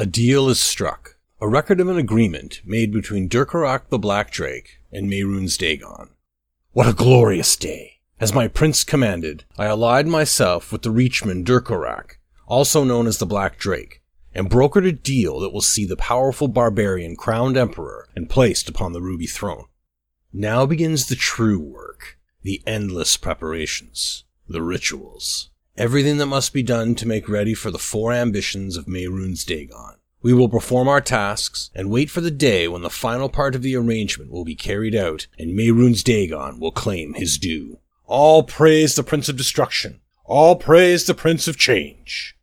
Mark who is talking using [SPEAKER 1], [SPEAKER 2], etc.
[SPEAKER 1] A deal is struck. A record of an agreement made between Durcorach the Black Drake and Mehrunes Dagon. What a glorious day! As my prince commanded, I allied myself with the Reachman Durcorach, also known as the Black Drake, and brokered a deal that will see the powerful barbarian crowned emperor and placed upon the ruby throne. Now begins the true work, the endless preparations, the rituals, everything that must be done to make ready for the four ambitions of Mehrunes Dagon. We will perform our tasks and wait for the day when the final part of the arrangement will be carried out and Mehrunes Dagon will claim his due. All praise the Prince of Destruction. All praise the Prince of Change.